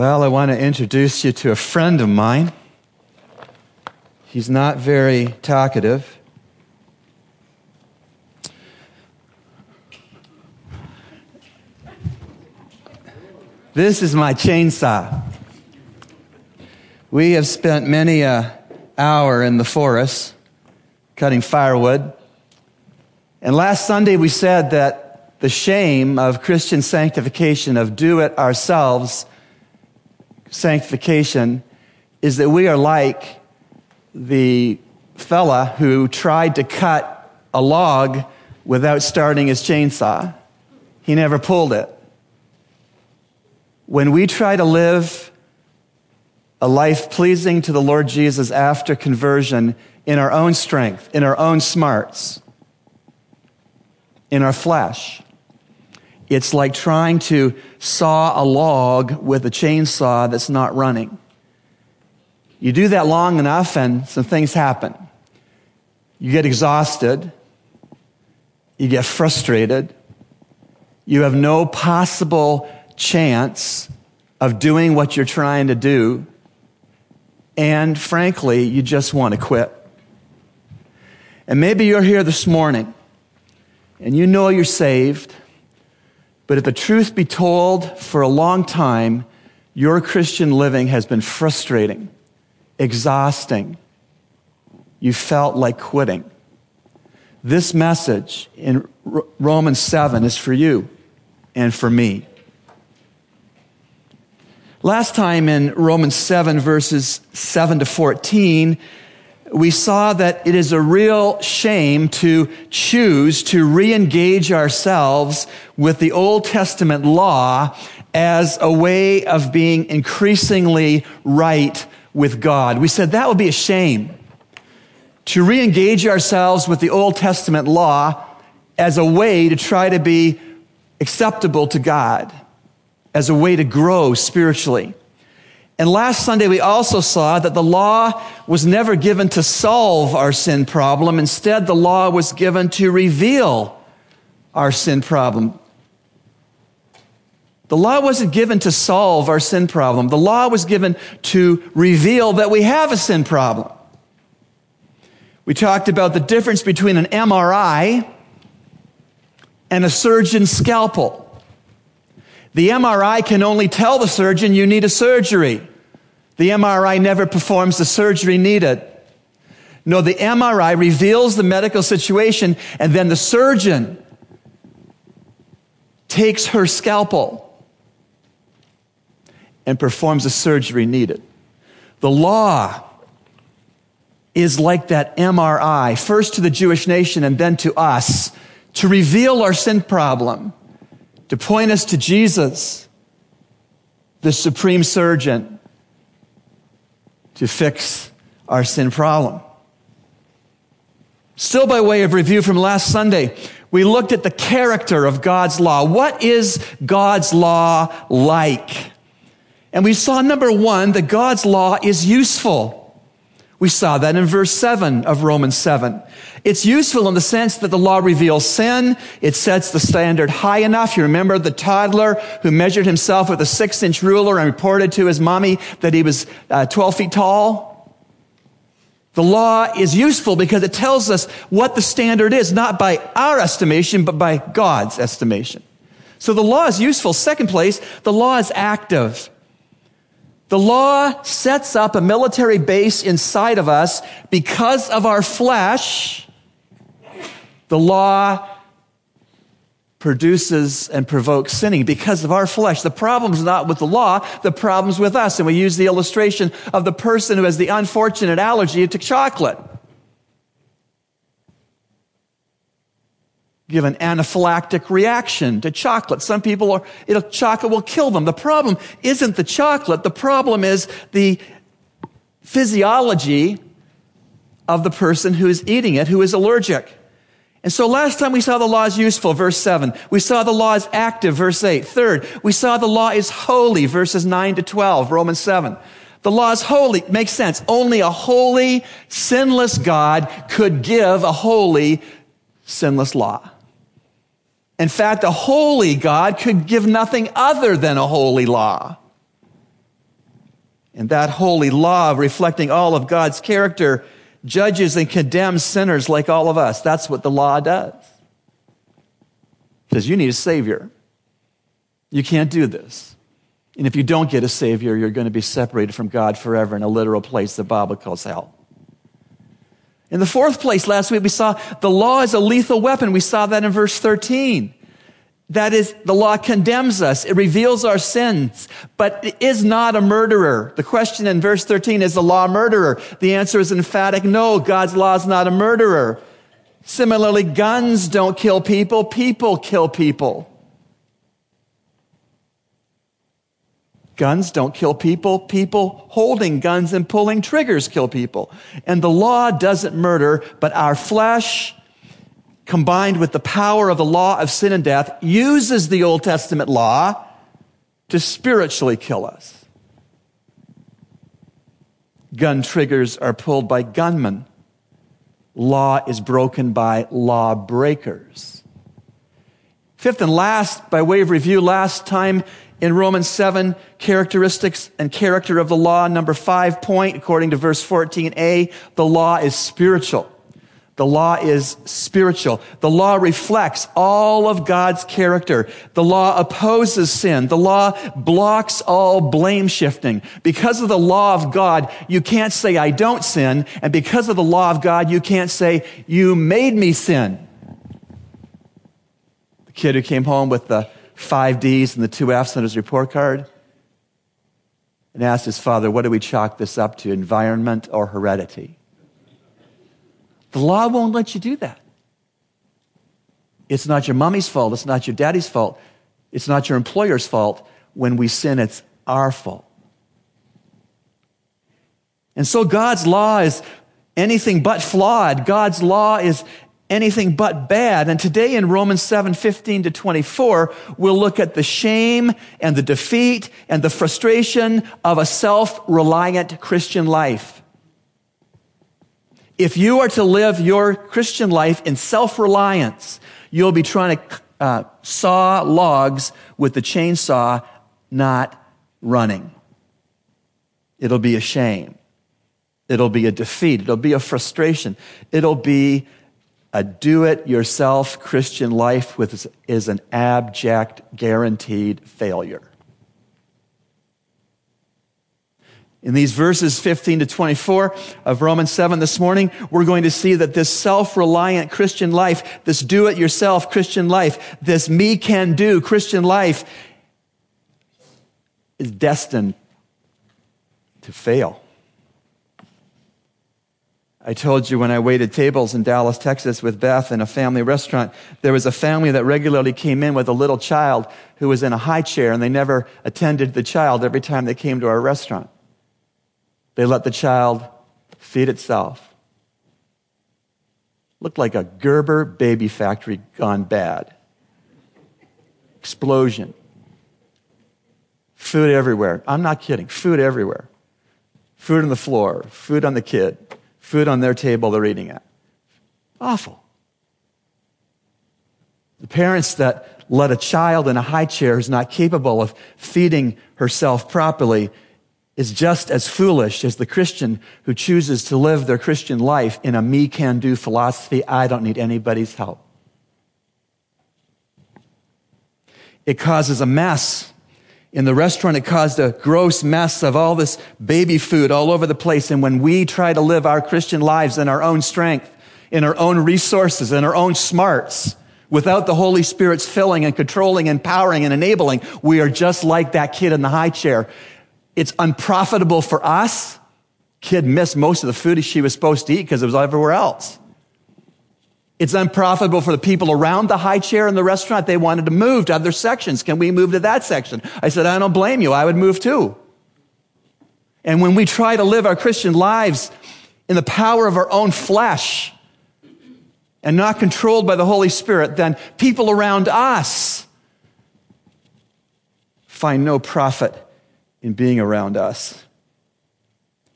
Well, I want to introduce you to a friend of mine. He's not very talkative. This is my chainsaw. We have spent many a hour in the forest cutting firewood. And last Sunday we said that the shame of Christian sanctification, of do it ourselves sanctification, is that we are like the fella who tried to cut a log without starting his chainsaw. He never pulled it. When we try to live a life pleasing to the Lord Jesus after conversion in our own strength, in our own smarts, in our flesh, it's like trying to saw a log with a chainsaw that's not running. You do that long enough and some things happen. You get exhausted. You get frustrated. You have no possible chance of doing what you're trying to do. And frankly, you just want to quit. And maybe you're here this morning and you know you're saved, but if the truth be told, for a long time, your Christian living has been frustrating exhausting. You felt like quitting. This message in Romans 7 is for you and for me. Last time in Romans 7, verses 7 to 14, we saw that it is a real shame to choose to re engage ourselves with the Old Testament law as a way of being increasingly right with God. We said that would be a shame to re engage ourselves with the Old Testament law as a way to try to be acceptable to God, as a way to grow spiritually. And last Sunday, we also saw that the law was never given to solve our sin problem. Instead, the law was given to reveal our sin problem. The law wasn't given to solve our sin problem. The law was given to reveal that we have a sin problem. We talked about the difference between an MRI and a surgeon's scalpel. The MRI can only tell the surgeon you need a surgery. The MRI never performs the surgery needed. No, the MRI reveals the medical situation and then the surgeon takes her scalpel and performs the surgery needed. The law is like that MRI, first to the Jewish nation and then to us, to reveal our sin problem, to point us to Jesus, the supreme surgeon, to fix our sin problem. Still, by way of review from last Sunday, we looked at the character of God's law. What is God's law like? And we saw, number one, that God's law is useful. We saw that in verse 7 of Romans 7. It's useful in the sense that the law reveals sin. It sets the standard high enough. You remember the toddler who measured himself with a six inch ruler and reported to his mommy that he was uh, 12 feet tall? The law is useful because it tells us what the standard is, not by our estimation, but by God's estimation. So the law is useful. Second place, the law is active. The law sets up a military base inside of us because of our flesh. The law produces and provokes sinning because of our flesh. The problem's not with the law, the problem's with us. And we use the illustration of the person who has the unfortunate allergy to chocolate. Give an anaphylactic reaction to chocolate. Some people are, it'll, chocolate will kill them. The problem isn't the chocolate. The problem is the physiology of the person who is eating it, who is allergic. And so last time we saw the law is useful, verse 7. We saw the law is active, verse 8. Third, we saw the law is holy, verses 9 to 12, Romans 7. The law is holy. Makes sense. Only a holy, sinless God could give a holy, sinless law. In fact, a holy God could give nothing other than a holy law. And that holy law, reflecting all of God's character, judges and condemns sinners like all of us. That's what the law does. Because you need a Savior. You can't do this. And if you don't get a Savior, you're going to be separated from God forever in a literal place the Bible calls hell. In the fourth place, last week we saw the law is a lethal weapon. We saw that in verse 13. That is, the law condemns us. It reveals our sins, but it is not a murderer. The question in verse 13 is the law a murderer? The answer is emphatic no. God's law is not a murderer. Similarly, guns don't kill people. People kill people. Guns don't kill people. People holding guns and pulling triggers kill people. And the law doesn't murder, but our flesh combined with the power of the law of sin and death, uses the Old Testament law to spiritually kill us. Gun triggers are pulled by gunmen. Law is broken by lawbreakers. Fifth and last, by way of review, last time in Romans 7, characteristics and character of the law. Number five point, according to verse 14a, the law is spiritual. The law is spiritual. The law reflects all of God's character. The law opposes sin. The law blocks all blame shifting. Because of the law of God, you can't say, I don't sin. And because of the law of God, you can't say, you made me sin. The kid who came home with the five D's and the two F's on his report card and asked his father, what do we chalk this up to, environment or heredity? The law won't let you do that. It's not your mommy's fault. It's not your daddy's fault. It's not your employer's fault. When we sin, it's our fault. And so God's law is anything but flawed. God's law is anything but bad. And today in Romans 7, 15 to 24, we'll look at the shame and the defeat and the frustration of a self-reliant Christian life. If you are to live your Christian life in self reliance, you'll be trying to uh, saw logs with the chainsaw, not running. It'll be a shame. It'll be a defeat. It'll be a frustration. It'll be a do it yourself Christian life is an abject guaranteed failure. In these verses 15 to 24 of Romans 7 this morning, we're going to see that this self-reliant Christian life, this do-it-yourself Christian life, this me can do Christian life is destined to fail. I told you when I waited tables in Dallas, Texas with Beth in a family restaurant, there was a family that regularly came in with a little child who was in a high chair and they never attended the child every time they came to our restaurant. They let the child feed itself. Looked like a Gerber baby factory gone bad. Explosion. Food everywhere. I'm not kidding. Food everywhere. Food on the floor. Food on the kid. Food on their table they're eating at. Awful. The parents that let a child in a high chair who's not capable of feeding herself properly is just as foolish as the Christian who chooses to live their Christian life in a me can do philosophy. I don't need anybody's help. It causes a mess. In the restaurant, it caused a gross mess of all this baby food all over the place. And when we try to live our Christian lives in our own strength, in our own resources, in our own smarts, without the Holy Spirit's filling and controlling, and powering and enabling, we are just like that kid in the high chair it's unprofitable for us. Kid missed most of the food she was supposed to eat because it was everywhere else. It's unprofitable for the people around the high chair in the restaurant. They wanted to move to other sections. Can we move to that section? I said, I don't blame you. I would move too. And when we try to live our Christian lives in the power of our own flesh and not controlled by the Holy Spirit, then people around us find no profit in being around us.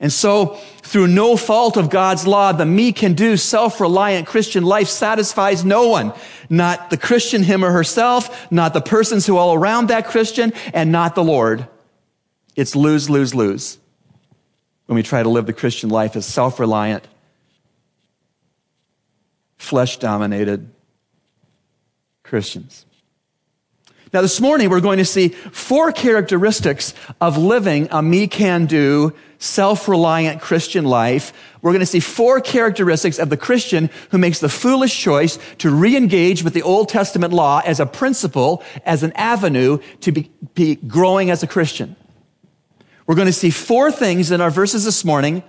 And so, through no fault of God's law, the me can do self-reliant Christian life satisfies no one. Not the Christian him or herself, not the persons who are all around that Christian, and not the Lord. It's lose, lose, lose. when we try to live the Christian life as self reliant, flesh dominated Christians. Now, this morning we're going to see four characteristics of living a me can do, self reliant Christian life. We're going to see four characteristics of the Christian who makes the foolish choice to re engage with the Old Testament law as a principle, as an avenue to be, be growing as a Christian. We're going to see four things in our verses this morning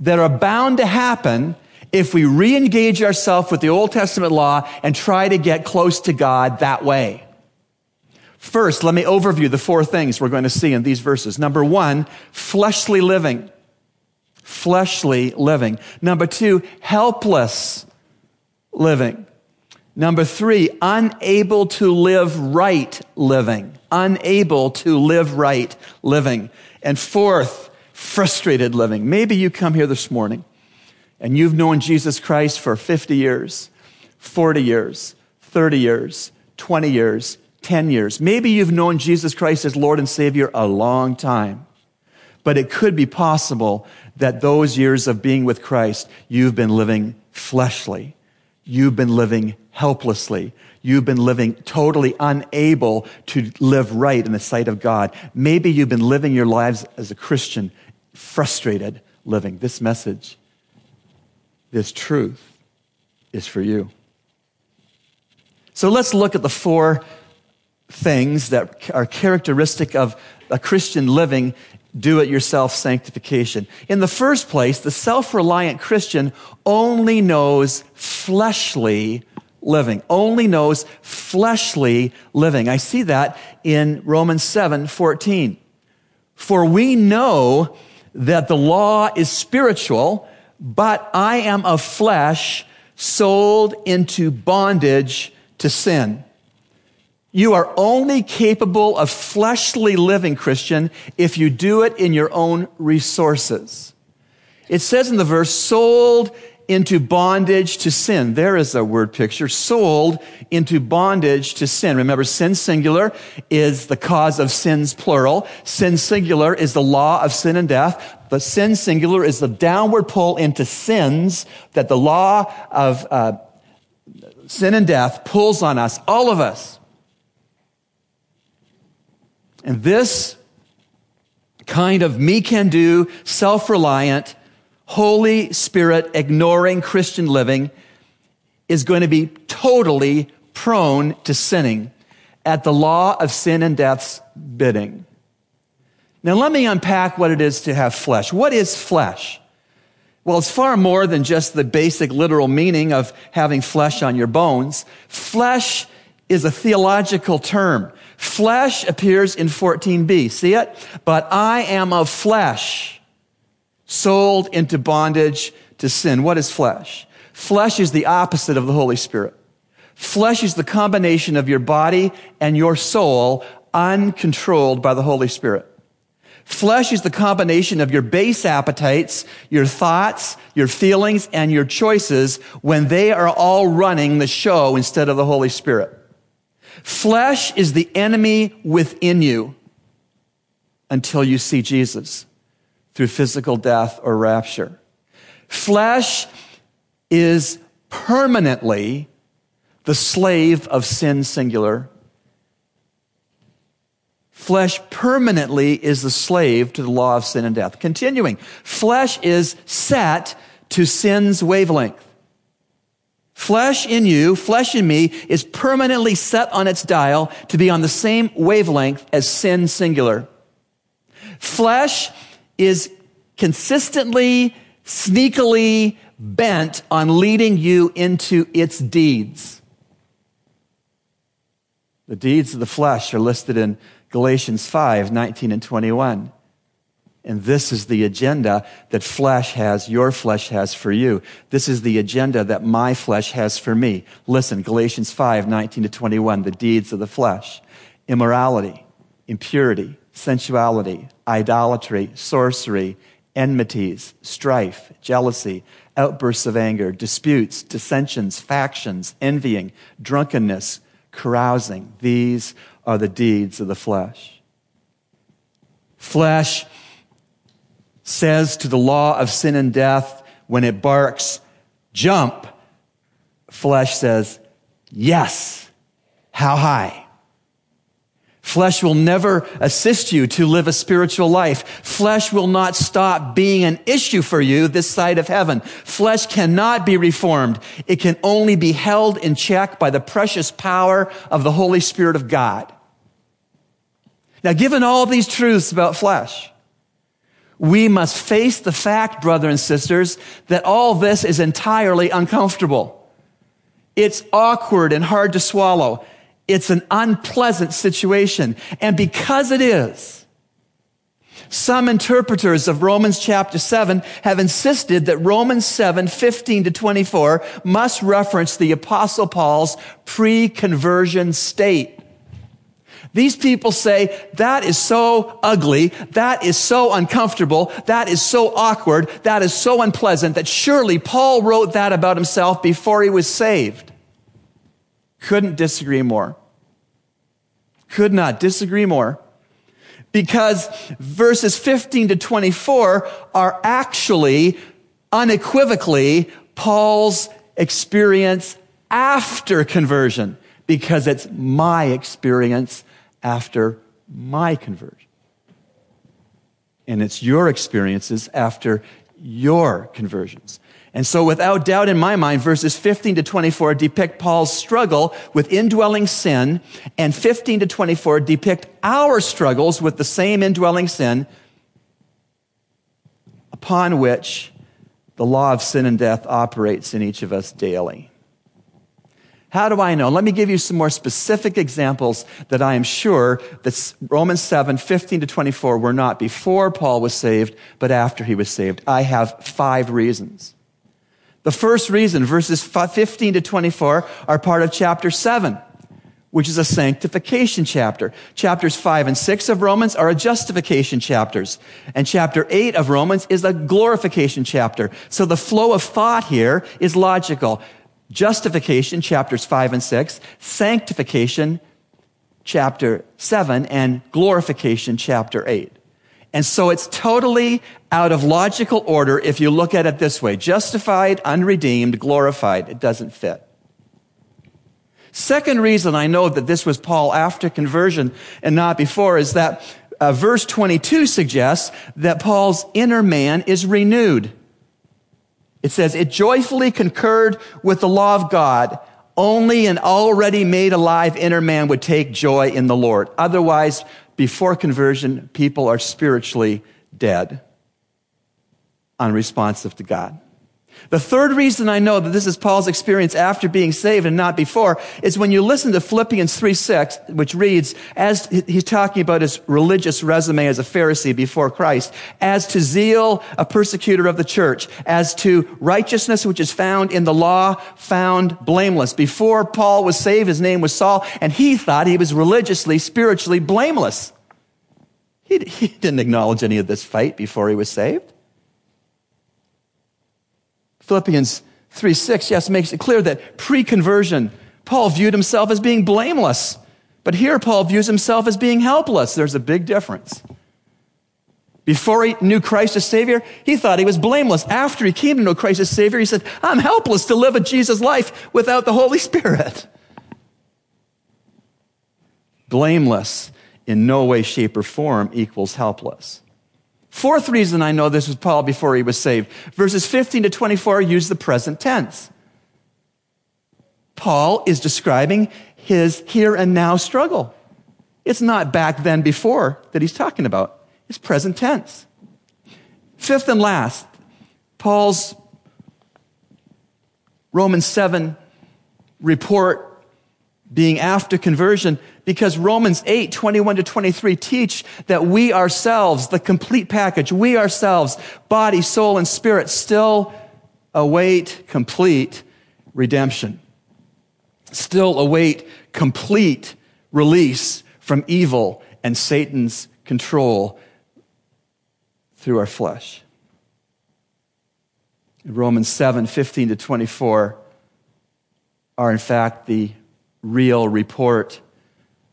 that are bound to happen if we re engage ourselves with the Old Testament law and try to get close to God that way. First, let me overview the four things we're going to see in these verses. Number one, fleshly living. Fleshly living. Number two, helpless living. Number three, unable to live right living. Unable to live right living. And fourth, frustrated living. Maybe you come here this morning and you've known Jesus Christ for 50 years, 40 years, 30 years, 20 years, 10 years. Maybe you've known Jesus Christ as Lord and Savior a long time. But it could be possible that those years of being with Christ, you've been living fleshly. You've been living helplessly. You've been living totally unable to live right in the sight of God. Maybe you've been living your lives as a Christian, frustrated living. This message, this truth is for you. So let's look at the four things that are characteristic of a Christian living do it yourself sanctification. In the first place, the self reliant Christian only knows fleshly living, only knows fleshly living. I see that in Romans 7 14. For we know that the law is spiritual, but I am of flesh, sold into bondage to sin. You are only capable of fleshly living, Christian, if you do it in your own resources. It says in the verse, sold into bondage to sin. There is a word picture. Sold into bondage to sin. Remember, sin singular is the cause of sins plural. Sin singular is the law of sin and death. But sin singular is the downward pull into sins that the law of uh, sin and death pulls on us, all of us. And this kind of me can do, self reliant, Holy Spirit ignoring Christian living is going to be totally prone to sinning at the law of sin and death's bidding. Now, let me unpack what it is to have flesh. What is flesh? Well, it's far more than just the basic literal meaning of having flesh on your bones. Flesh is a theological term. Flesh appears in 14b. See it? But I am of flesh, sold into bondage to sin. What is flesh? Flesh is the opposite of the Holy Spirit. Flesh is the combination of your body and your soul uncontrolled by the Holy Spirit. Flesh is the combination of your base appetites, your thoughts, your feelings, and your choices when they are all running the show instead of the Holy Spirit. Flesh is the enemy within you until you see Jesus through physical death or rapture. Flesh is permanently the slave of sin singular. Flesh permanently is the slave to the law of sin and death. Continuing, flesh is set to sin's wavelength. Flesh in you, flesh in me, is permanently set on its dial to be on the same wavelength as sin singular. Flesh is consistently, sneakily bent on leading you into its deeds. The deeds of the flesh are listed in Galatians 5 19 and 21. And this is the agenda that flesh has, your flesh has for you. This is the agenda that my flesh has for me. Listen, Galatians 5, 19 to 21, the deeds of the flesh. Immorality, impurity, sensuality, idolatry, sorcery, enmities, strife, jealousy, outbursts of anger, disputes, dissensions, factions, envying, drunkenness, carousing. These are the deeds of the flesh. Flesh says to the law of sin and death when it barks, jump, flesh says, yes. How high? Flesh will never assist you to live a spiritual life. Flesh will not stop being an issue for you this side of heaven. Flesh cannot be reformed. It can only be held in check by the precious power of the Holy Spirit of God. Now, given all these truths about flesh, we must face the fact, brother and sisters, that all this is entirely uncomfortable. It's awkward and hard to swallow. It's an unpleasant situation. And because it is, some interpreters of Romans chapter 7 have insisted that Romans 7, 15 to 24 must reference the apostle Paul's pre-conversion state. These people say that is so ugly, that is so uncomfortable, that is so awkward, that is so unpleasant that surely Paul wrote that about himself before he was saved. Couldn't disagree more. Could not disagree more. Because verses 15 to 24 are actually unequivocally Paul's experience after conversion because it's my experience after my conversion. And it's your experiences after your conversions. And so, without doubt in my mind, verses 15 to 24 depict Paul's struggle with indwelling sin, and 15 to 24 depict our struggles with the same indwelling sin upon which the law of sin and death operates in each of us daily. How do I know? Let me give you some more specific examples that I am sure that Romans 7, 15 to 24 were not before Paul was saved, but after he was saved. I have five reasons. The first reason, verses 15 to 24, are part of chapter 7, which is a sanctification chapter. Chapters 5 and 6 of Romans are a justification chapters. And chapter 8 of Romans is a glorification chapter. So the flow of thought here is logical. Justification, chapters 5 and 6, sanctification, chapter 7, and glorification, chapter 8. And so it's totally out of logical order if you look at it this way justified, unredeemed, glorified. It doesn't fit. Second reason I know that this was Paul after conversion and not before is that uh, verse 22 suggests that Paul's inner man is renewed. It says, it joyfully concurred with the law of God. Only an already made alive inner man would take joy in the Lord. Otherwise, before conversion, people are spiritually dead, unresponsive to God. The third reason I know that this is Paul's experience after being saved and not before is when you listen to Philippians 3 6, which reads, as he's talking about his religious resume as a Pharisee before Christ, as to zeal, a persecutor of the church, as to righteousness which is found in the law, found blameless. Before Paul was saved, his name was Saul, and he thought he was religiously, spiritually blameless. He, he didn't acknowledge any of this fight before he was saved. Philippians 3 6, yes, makes it clear that pre conversion, Paul viewed himself as being blameless. But here, Paul views himself as being helpless. There's a big difference. Before he knew Christ as Savior, he thought he was blameless. After he came to know Christ as Savior, he said, I'm helpless to live a Jesus life without the Holy Spirit. Blameless in no way, shape, or form equals helpless. Fourth reason I know this was Paul before he was saved. Verses 15 to 24 use the present tense. Paul is describing his here and now struggle. It's not back then before that he's talking about. It's present tense. Fifth and last, Paul's Romans 7 report being after conversion because Romans 8, 21 to 23 teach that we ourselves, the complete package, we ourselves, body, soul, and spirit, still await complete redemption. Still await complete release from evil and Satan's control through our flesh. Romans 7, 15 to 24 are in fact the real report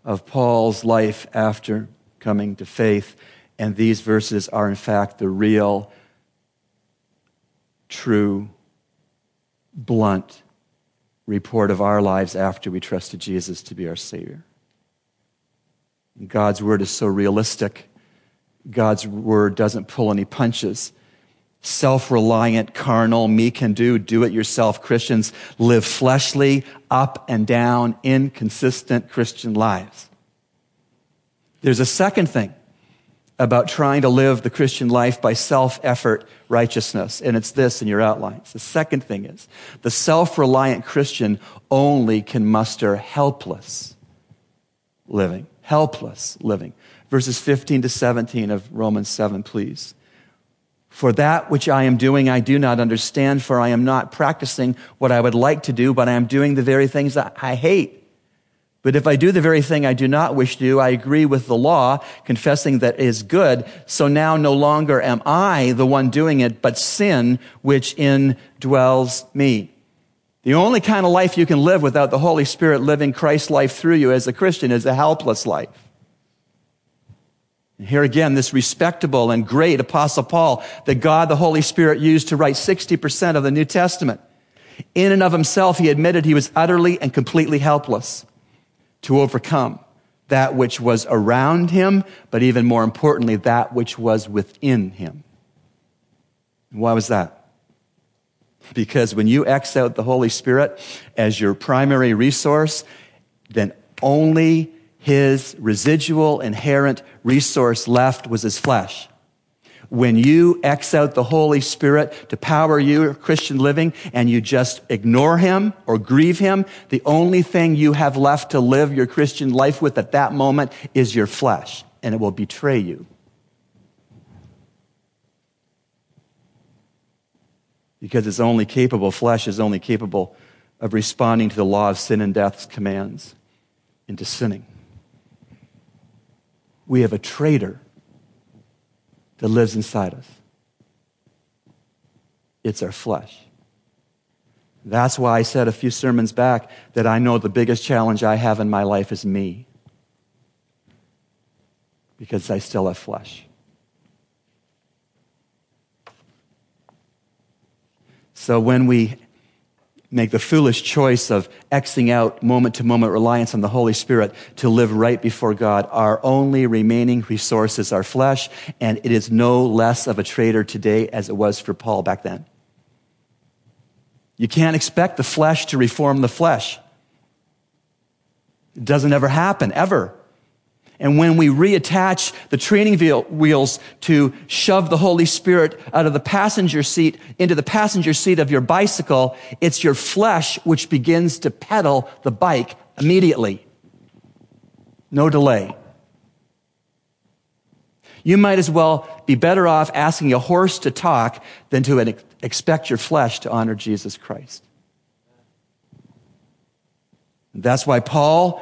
of Paul's life after coming to faith. And these verses are, in fact, the real, true, blunt report of our lives after we trusted Jesus to be our Savior. God's Word is so realistic. God's Word doesn't pull any punches. Self reliant, carnal, me can do, do it yourself Christians live fleshly, up and down, inconsistent Christian lives. There's a second thing about trying to live the Christian life by self effort righteousness, and it's this in your outlines. The second thing is the self reliant Christian only can muster helpless living. Helpless living. Verses 15 to 17 of Romans 7, please. For that which I am doing, I do not understand, for I am not practicing what I would like to do, but I am doing the very things that I hate. But if I do the very thing I do not wish to do, I agree with the law, confessing that it is good. So now no longer am I the one doing it, but sin which indwells me. The only kind of life you can live without the Holy Spirit living Christ's life through you as a Christian is a helpless life. Here again, this respectable and great Apostle Paul that God the Holy Spirit used to write 60% of the New Testament. In and of himself, he admitted he was utterly and completely helpless to overcome that which was around him, but even more importantly, that which was within him. Why was that? Because when you X out the Holy Spirit as your primary resource, then only his residual inherent resource left was his flesh. When you X out the Holy Spirit to power your Christian living and you just ignore him or grieve him, the only thing you have left to live your Christian life with at that moment is your flesh, and it will betray you. Because it's only capable, flesh is only capable of responding to the law of sin and death's commands into sinning we have a traitor that lives inside us. It's our flesh. That's why I said a few sermons back that I know the biggest challenge I have in my life is me. Because I still have flesh. So when we make the foolish choice of Xing out moment to moment reliance on the Holy Spirit to live right before God. Our only remaining resource is our flesh, and it is no less of a traitor today as it was for Paul back then. You can't expect the flesh to reform the flesh. It doesn't ever happen, ever. And when we reattach the training wheels to shove the Holy Spirit out of the passenger seat into the passenger seat of your bicycle, it's your flesh which begins to pedal the bike immediately. No delay. You might as well be better off asking a horse to talk than to expect your flesh to honor Jesus Christ. That's why Paul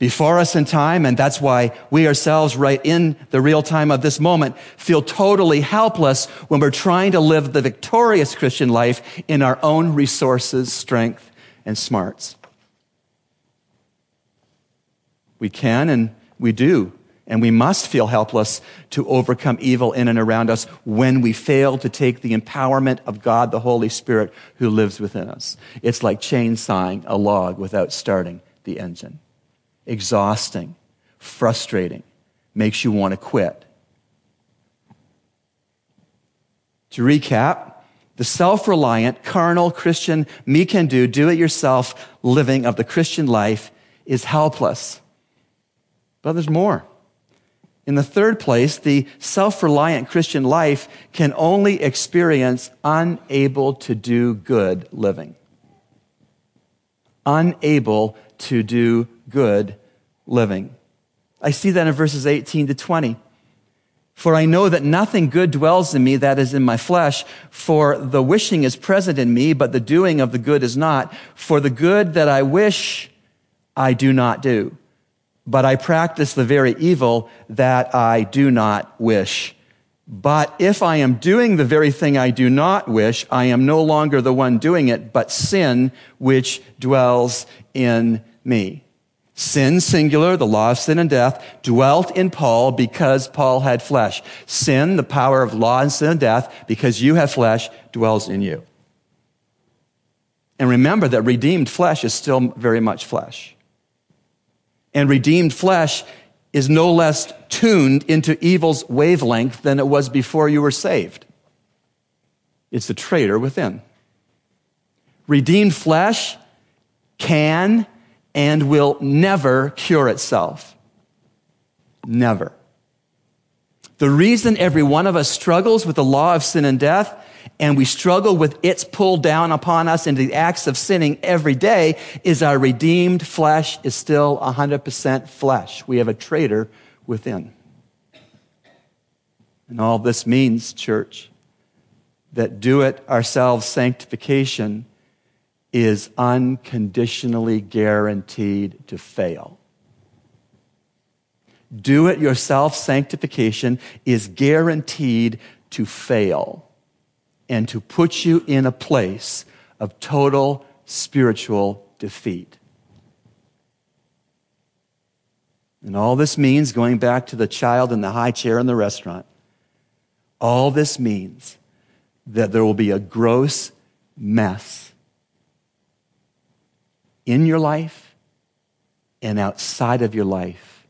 before us in time, and that's why we ourselves, right in the real time of this moment, feel totally helpless when we're trying to live the victorious Christian life in our own resources, strength, and smarts. We can and we do, and we must feel helpless to overcome evil in and around us when we fail to take the empowerment of God, the Holy Spirit, who lives within us. It's like chainsawing a log without starting the engine exhausting, frustrating, makes you want to quit. To recap, the self reliant, carnal Christian, me can do, do it yourself living of the Christian life is helpless. But there's more. In the third place, the self reliant Christian life can only experience unable to do good living. Unable to do good living. I see that in verses 18 to 20. For I know that nothing good dwells in me that is in my flesh, for the wishing is present in me, but the doing of the good is not. For the good that I wish, I do not do. But I practice the very evil that I do not wish. But if I am doing the very thing I do not wish, I am no longer the one doing it, but sin which dwells in me. Sin, singular, the law of sin and death, dwelt in Paul because Paul had flesh. Sin, the power of law and sin and death, because you have flesh, dwells in you. And remember that redeemed flesh is still very much flesh. And redeemed flesh is no less tuned into evil's wavelength than it was before you were saved. It's the traitor within. Redeemed flesh can and will never cure itself. Never. The reason every one of us struggles with the law of sin and death and we struggle with its pull down upon us into the acts of sinning every day is our redeemed flesh is still 100% flesh. We have a traitor within. And all this means, church, that do it ourselves sanctification is unconditionally guaranteed to fail. Do it yourself sanctification is guaranteed to fail and to put you in a place of total spiritual defeat. And all this means, going back to the child in the high chair in the restaurant, all this means that there will be a gross mess in your life and outside of your life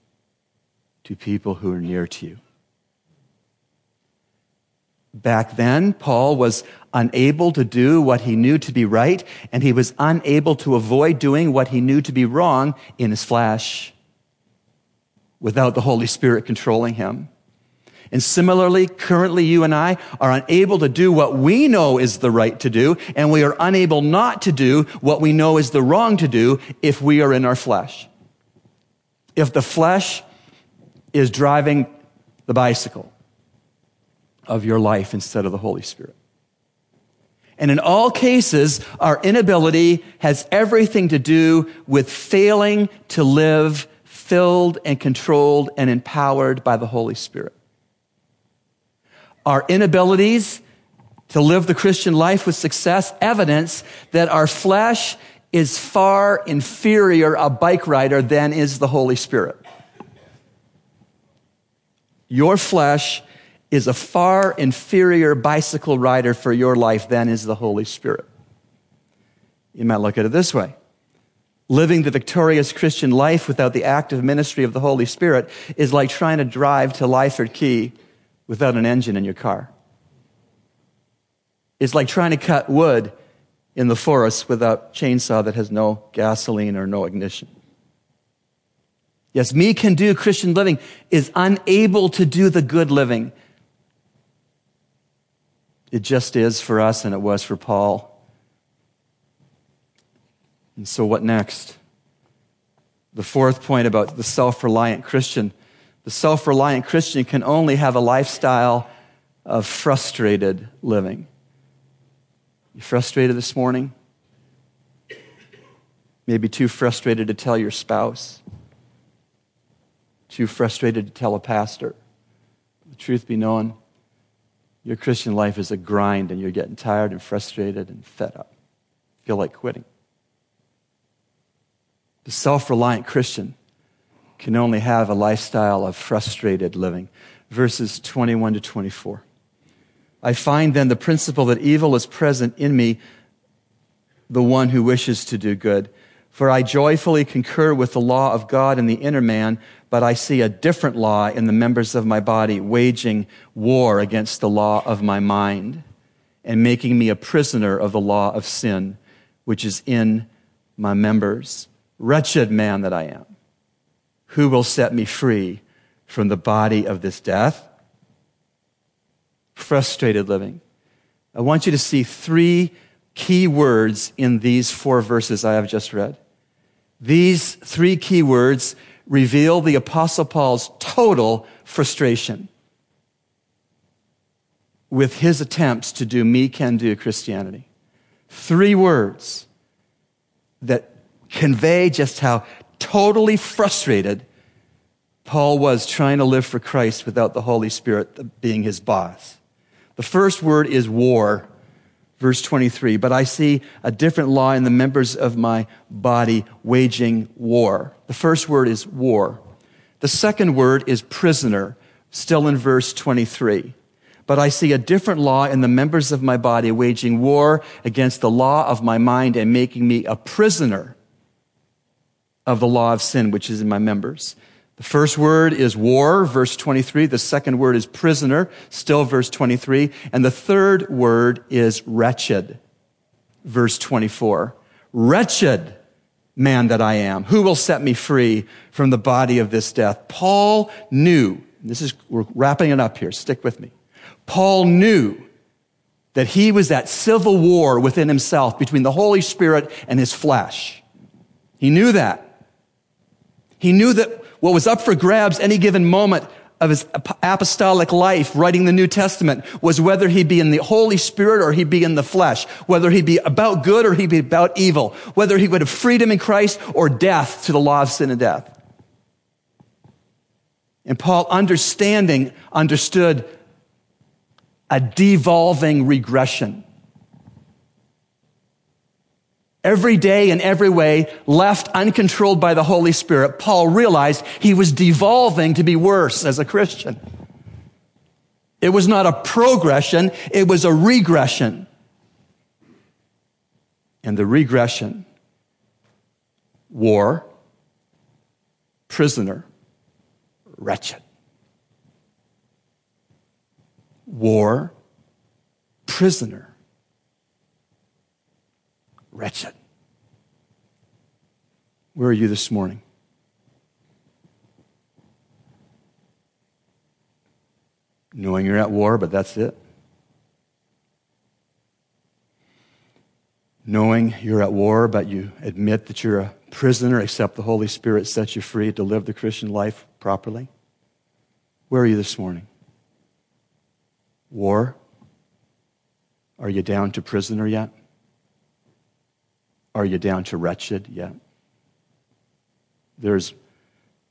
to people who are near to you. Back then, Paul was unable to do what he knew to be right, and he was unable to avoid doing what he knew to be wrong in his flesh without the Holy Spirit controlling him. And similarly, currently you and I are unable to do what we know is the right to do, and we are unable not to do what we know is the wrong to do if we are in our flesh. If the flesh is driving the bicycle of your life instead of the Holy Spirit. And in all cases, our inability has everything to do with failing to live filled and controlled and empowered by the Holy Spirit our inabilities to live the Christian life with success evidence that our flesh is far inferior a bike rider than is the Holy Spirit. Your flesh is a far inferior bicycle rider for your life than is the Holy Spirit. You might look at it this way. Living the victorious Christian life without the active ministry of the Holy Spirit is like trying to drive to Lyford Key without an engine in your car. It's like trying to cut wood in the forest without a chainsaw that has no gasoline or no ignition. Yes, me can do Christian living is unable to do the good living. It just is for us and it was for Paul. And so what next? The fourth point about the self-reliant Christian the self reliant Christian can only have a lifestyle of frustrated living. You frustrated this morning? Maybe too frustrated to tell your spouse, too frustrated to tell a pastor. The truth be known, your Christian life is a grind and you're getting tired and frustrated and fed up. Feel like quitting. The self reliant Christian can only have a lifestyle of frustrated living. Verses 21 to 24. I find then the principle that evil is present in me, the one who wishes to do good. For I joyfully concur with the law of God in the inner man, but I see a different law in the members of my body, waging war against the law of my mind and making me a prisoner of the law of sin, which is in my members. Wretched man that I am. Who will set me free from the body of this death? Frustrated living. I want you to see three key words in these four verses I have just read. These three key words reveal the Apostle Paul's total frustration with his attempts to do me can do Christianity. Three words that convey just how totally frustrated Paul was trying to live for Christ without the Holy Spirit being his boss. The first word is war. Verse 23, but I see a different law in the members of my body waging war. The first word is war. The second word is prisoner, still in verse 23. But I see a different law in the members of my body waging war against the law of my mind and making me a prisoner of the law of sin which is in my members. The first word is war, verse 23. The second word is prisoner, still verse 23. And the third word is wretched, verse 24. Wretched man that I am, who will set me free from the body of this death? Paul knew, this is, we're wrapping it up here, stick with me. Paul knew that he was at civil war within himself between the Holy Spirit and his flesh. He knew that. He knew that what was up for grabs any given moment of his apostolic life, writing the New Testament, was whether he be in the Holy Spirit or he be in the flesh, whether he be about good or he be about evil, whether he would have freedom in Christ or death to the law of sin and death. And Paul, understanding, understood a devolving regression every day in every way, left uncontrolled by the Holy Spirit, Paul realized he was devolving to be worse as a Christian. It was not a progression, it was a regression. And the regression, war, prisoner, wretched. War, prisoner, wretched. Where are you this morning? Knowing you're at war, but that's it. Knowing you're at war, but you admit that you're a prisoner, except the Holy Spirit sets you free to live the Christian life properly. Where are you this morning? War? Are you down to prisoner yet? Are you down to wretched yet? There's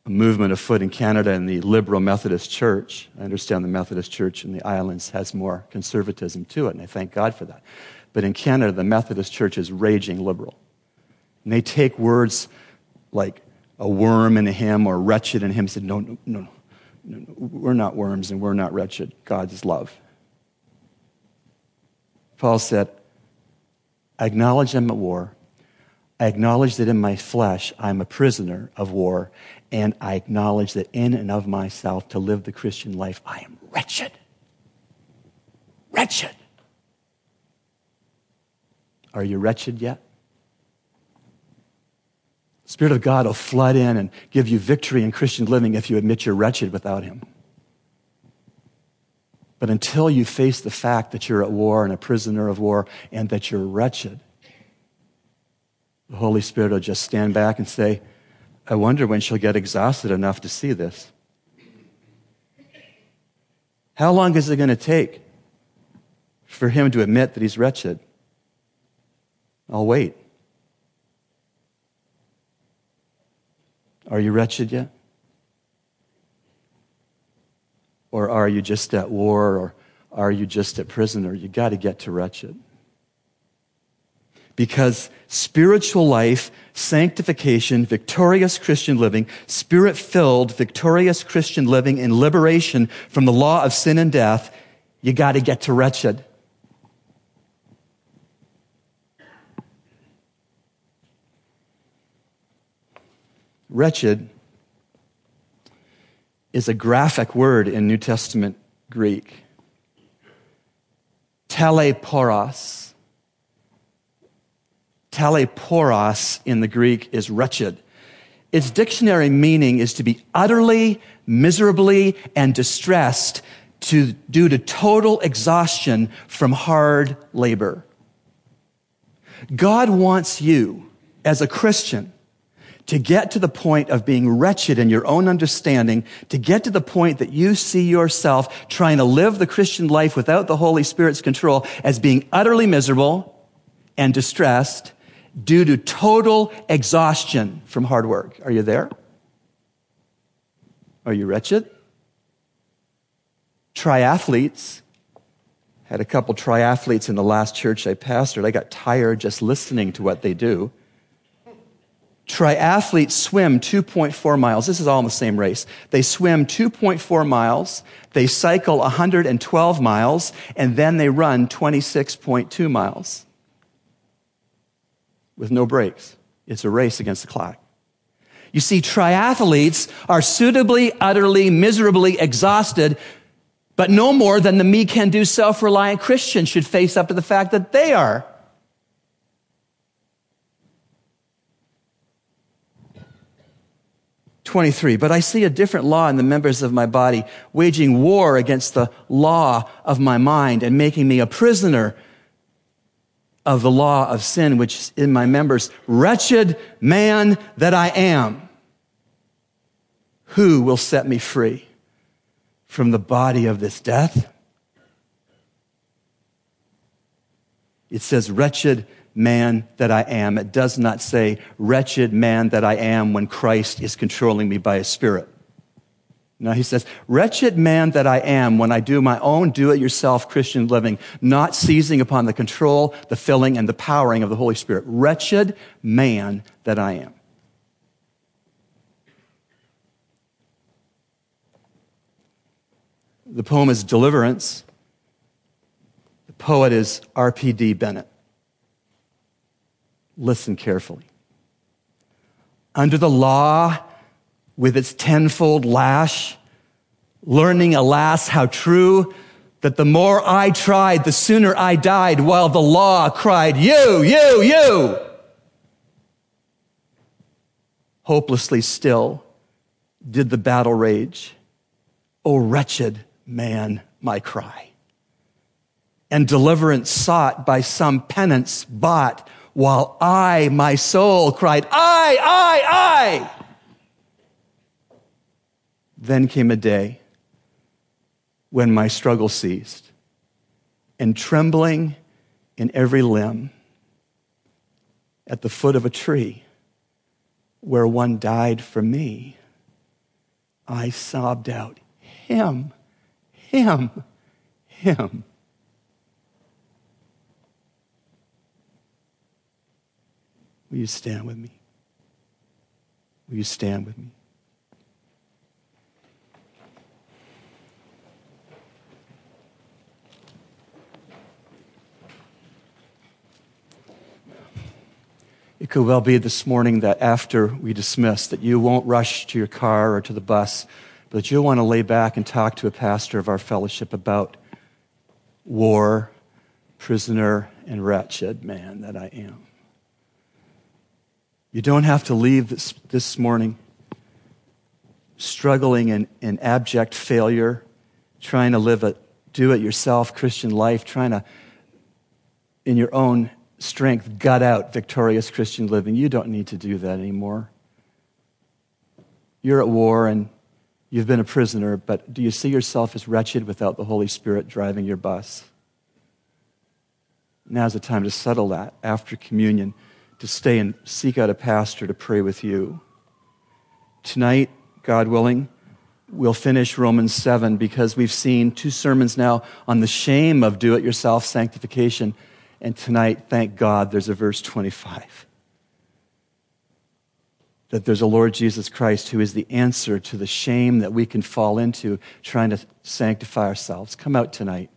a movement afoot in Canada in the liberal Methodist Church. I understand the Methodist Church in the islands has more conservatism to it, and I thank God for that. But in Canada, the Methodist Church is raging liberal. And they take words like a worm in hymn or wretched in hymn and said, no, no, no, no, we're not worms and we're not wretched. God's love. Paul said, I acknowledge I'm at war. I acknowledge that in my flesh I'm a prisoner of war, and I acknowledge that in and of myself to live the Christian life, I am wretched. Wretched. Are you wretched yet? Spirit of God will flood in and give you victory in Christian living if you admit you're wretched without Him. But until you face the fact that you're at war and a prisoner of war and that you're wretched, the Holy Spirit will just stand back and say, I wonder when she'll get exhausted enough to see this. How long is it going to take for him to admit that he's wretched? I'll wait. Are you wretched yet? Or are you just at war? Or are you just at prison? Or you got to get to wretched because spiritual life, sanctification, victorious Christian living, spirit filled, victorious Christian living, and liberation from the law of sin and death, you got to get to wretched. Wretched is a graphic word in New Testament Greek. Talaiporos Talaiporos in the Greek is wretched. Its dictionary meaning is to be utterly, miserably, and distressed to, due to total exhaustion from hard labor. God wants you, as a Christian, to get to the point of being wretched in your own understanding, to get to the point that you see yourself trying to live the Christian life without the Holy Spirit's control as being utterly miserable and distressed due to total exhaustion from hard work. Are you there? Are you wretched? Triathletes Had a couple triathletes in the last church I pastored. I got tired just listening to what they do. Triathletes swim 2.4 miles. This is all in the same race. They swim 2.4 miles, they cycle 112 miles, and then they run 26.2 miles with no breaks. It's a race against the clock. You see, triathletes are suitably, utterly, miserably exhausted, but no more than the me can do self reliant Christian should face up to the fact that they are. 23. But I see a different law in the members of my body, waging war against the law of my mind and making me a prisoner of the law of sin, which is in my members. Wretched man that I am, who will set me free from the body of this death? It says, wretched man that I am. It does not say, wretched man that I am when Christ is controlling me by his spirit. No, he says, wretched man that I am when I do my own do it yourself Christian living, not seizing upon the control, the filling, and the powering of the Holy Spirit. Wretched man that I am. The poem is Deliverance. The poet is R.P.D. Bennett. Listen carefully. Under the law, with its tenfold lash, learning, alas, how true that the more I tried, the sooner I died, while the law cried, You, you, you. Hopelessly still did the battle rage. O wretched man, my cry. And deliverance sought by some penance bought while I, my soul, cried, I, I, I. Then came a day when my struggle ceased, and trembling in every limb, at the foot of a tree where one died for me, I sobbed out, Him, Him, Him. Will you stand with me? Will you stand with me? It could well be this morning that after we dismiss, that you won't rush to your car or to the bus, but you'll want to lay back and talk to a pastor of our fellowship about war, prisoner, and wretched man that I am. You don't have to leave this, this morning struggling in, in abject failure, trying to live a do it yourself Christian life, trying to, in your own strength, gut out victorious Christian living. You don't need to do that anymore. You're at war and you've been a prisoner, but do you see yourself as wretched without the Holy Spirit driving your bus? Now's the time to settle that after communion to stay and seek out a pastor to pray with you. Tonight, God willing, we'll finish Romans 7 because we've seen two sermons now on the shame of do it yourself sanctification. And tonight, thank God, there's a verse 25 that there's a Lord Jesus Christ who is the answer to the shame that we can fall into trying to sanctify ourselves. Come out tonight.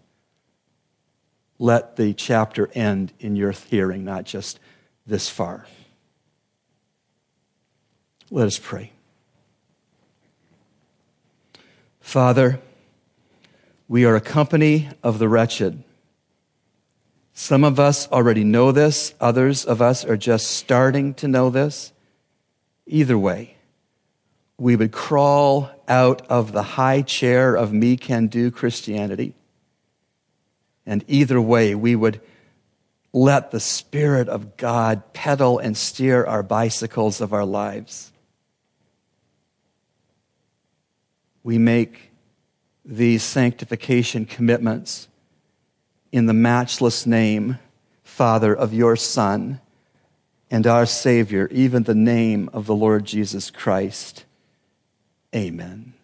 Let the chapter end in your hearing, not just this far. Let us pray. Father, we are a company of the wretched. Some of us already know this, others of us are just starting to know this. Either way, we would crawl out of the high chair of me can do Christianity. And either way, we would let the Spirit of God pedal and steer our bicycles of our lives. We make these sanctification commitments in the matchless name, Father, of your Son and our Savior, even the name of the Lord Jesus Christ. Amen.